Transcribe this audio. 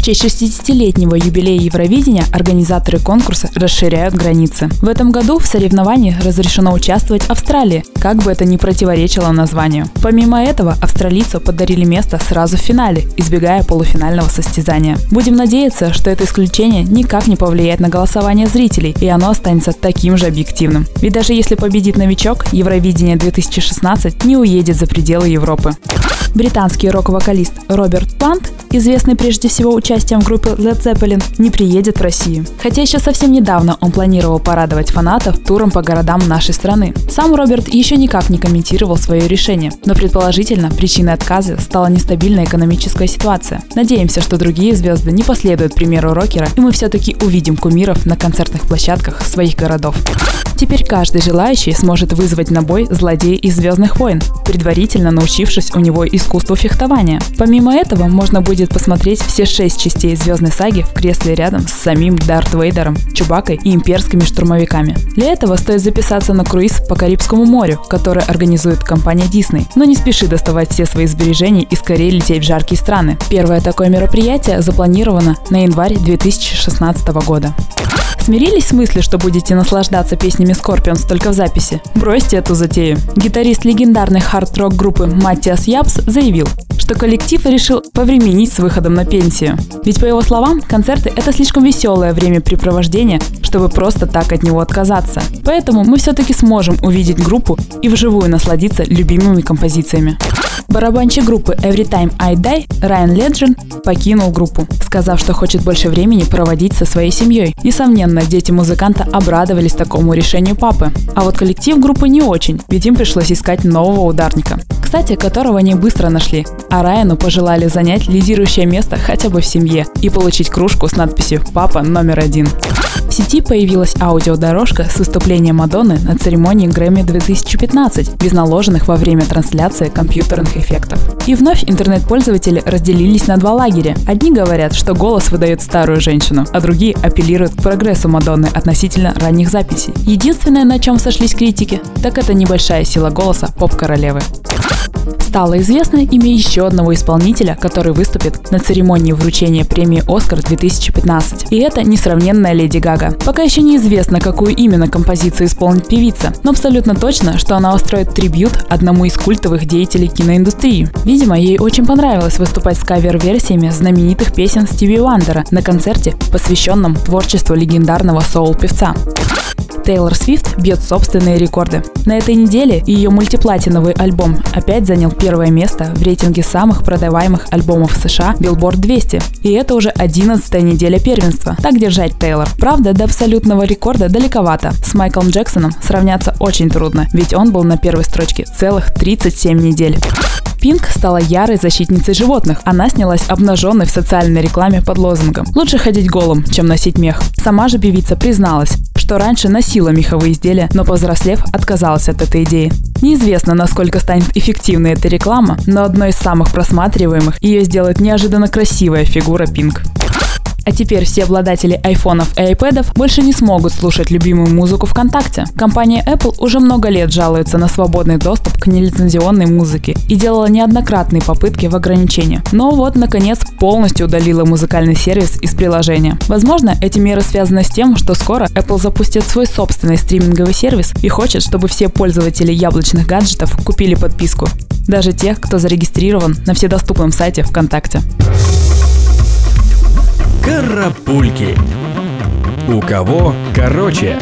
в честь 60-летнего юбилея Евровидения организаторы конкурса расширяют границы. В этом году в соревновании разрешено участвовать Австралии, как бы это ни противоречило названию. Помимо этого, австралийцу подарили место сразу в финале, избегая полуфинального состязания. Будем надеяться, что это исключение никак не повлияет на голосование зрителей, и оно останется таким же объективным. Ведь даже если победит новичок, Евровидение 2016 не уедет за пределы Европы. Британский рок-вокалист Роберт Плант, известный прежде всего участием в группе Led Zeppelin, не приедет в Россию. Хотя еще совсем недавно он планировал порадовать фанатов туром по городам нашей страны. Сам Роберт еще никак не комментировал свое решение, но предположительно причиной отказа стала нестабильная экономическая ситуация. Надеемся, что другие звезды не последуют примеру рокера, и мы все-таки увидим кумиров на концертных площадках своих городов. Теперь каждый желающий сможет вызвать на бой злодея из «Звездных войн», предварительно научившись у него искусству фехтования. Помимо этого, можно будет посмотреть все шесть частей «Звездной саги» в кресле рядом с самим Дарт Вейдером, Чубакой и имперскими штурмовиками. Для этого стоит записаться на круиз по Карибскому морю, который организует компания Disney. Но не спеши доставать все свои сбережения и скорее лететь в жаркие страны. Первое такое мероприятие запланировано на январь 2016 года. Смирились с мыслью, что будете наслаждаться песнями Scorpions только в записи? Бросьте эту затею. Гитарист легендарной хард-рок группы Маттиас Япс заявил, что коллектив решил повременить с выходом на пенсию. Ведь, по его словам, концерты – это слишком веселое времяпрепровождение, чтобы просто так от него отказаться. Поэтому мы все-таки сможем увидеть группу и вживую насладиться любимыми композициями. Барабанщик группы Every Time I Die Райан Леджин покинул группу, сказав, что хочет больше времени проводить со своей семьей. Несомненно, дети музыканта обрадовались такому решению папы. А вот коллектив группы не очень, ведь им пришлось искать нового ударника. Кстати, которого они быстро нашли, а Райану пожелали занять лидирующее место хотя бы в семье и получить кружку с надписью «Папа номер один». В сети появилась аудиодорожка с выступлением Мадонны на церемонии Грэмми 2015 без наложенных во время трансляции компьютерных эффектов. И вновь интернет-пользователи разделились на два лагеря. Одни говорят, что голос выдает старую женщину, а другие апеллируют к прогрессу Мадонны относительно ранних записей. Единственное, на чем сошлись критики, так это небольшая сила голоса поп-королевы стало известно имя еще одного исполнителя, который выступит на церемонии вручения премии «Оскар» 2015. И это несравненная Леди Гага. Пока еще неизвестно, какую именно композицию исполнит певица, но абсолютно точно, что она устроит трибют одному из культовых деятелей киноиндустрии. Видимо, ей очень понравилось выступать с кавер-версиями знаменитых песен Стиви Уандера на концерте, посвященном творчеству легендарного соул-певца. Тейлор Свифт бьет собственные рекорды. На этой неделе ее мультиплатиновый альбом опять занял первое место в рейтинге самых продаваемых альбомов США Billboard 200. И это уже 11 неделя первенства. Так держать, Тейлор. Правда, до абсолютного рекорда далековато. С Майклом Джексоном сравняться очень трудно, ведь он был на первой строчке целых 37 недель. Пинк стала ярой защитницей животных. Она снялась обнаженной в социальной рекламе под лозунгом «Лучше ходить голым, чем носить мех». Сама же певица призналась, что раньше носила меховые изделия, но повзрослев отказалась от этой идеи. Неизвестно, насколько станет эффективной эта реклама, но одной из самых просматриваемых ее сделает неожиданно красивая фигура Пинк. А теперь все обладатели айфонов и айпэдов больше не смогут слушать любимую музыку ВКонтакте. Компания Apple уже много лет жалуется на свободный доступ к нелицензионной музыке и делала неоднократные попытки в ограничении. Но вот, наконец, полностью удалила музыкальный сервис из приложения. Возможно, эти меры связаны с тем, что скоро Apple запустит свой собственный стриминговый сервис и хочет, чтобы все пользователи яблочных гаджетов купили подписку. Даже тех, кто зарегистрирован на вседоступном сайте ВКонтакте. Карапульки. У кого короче?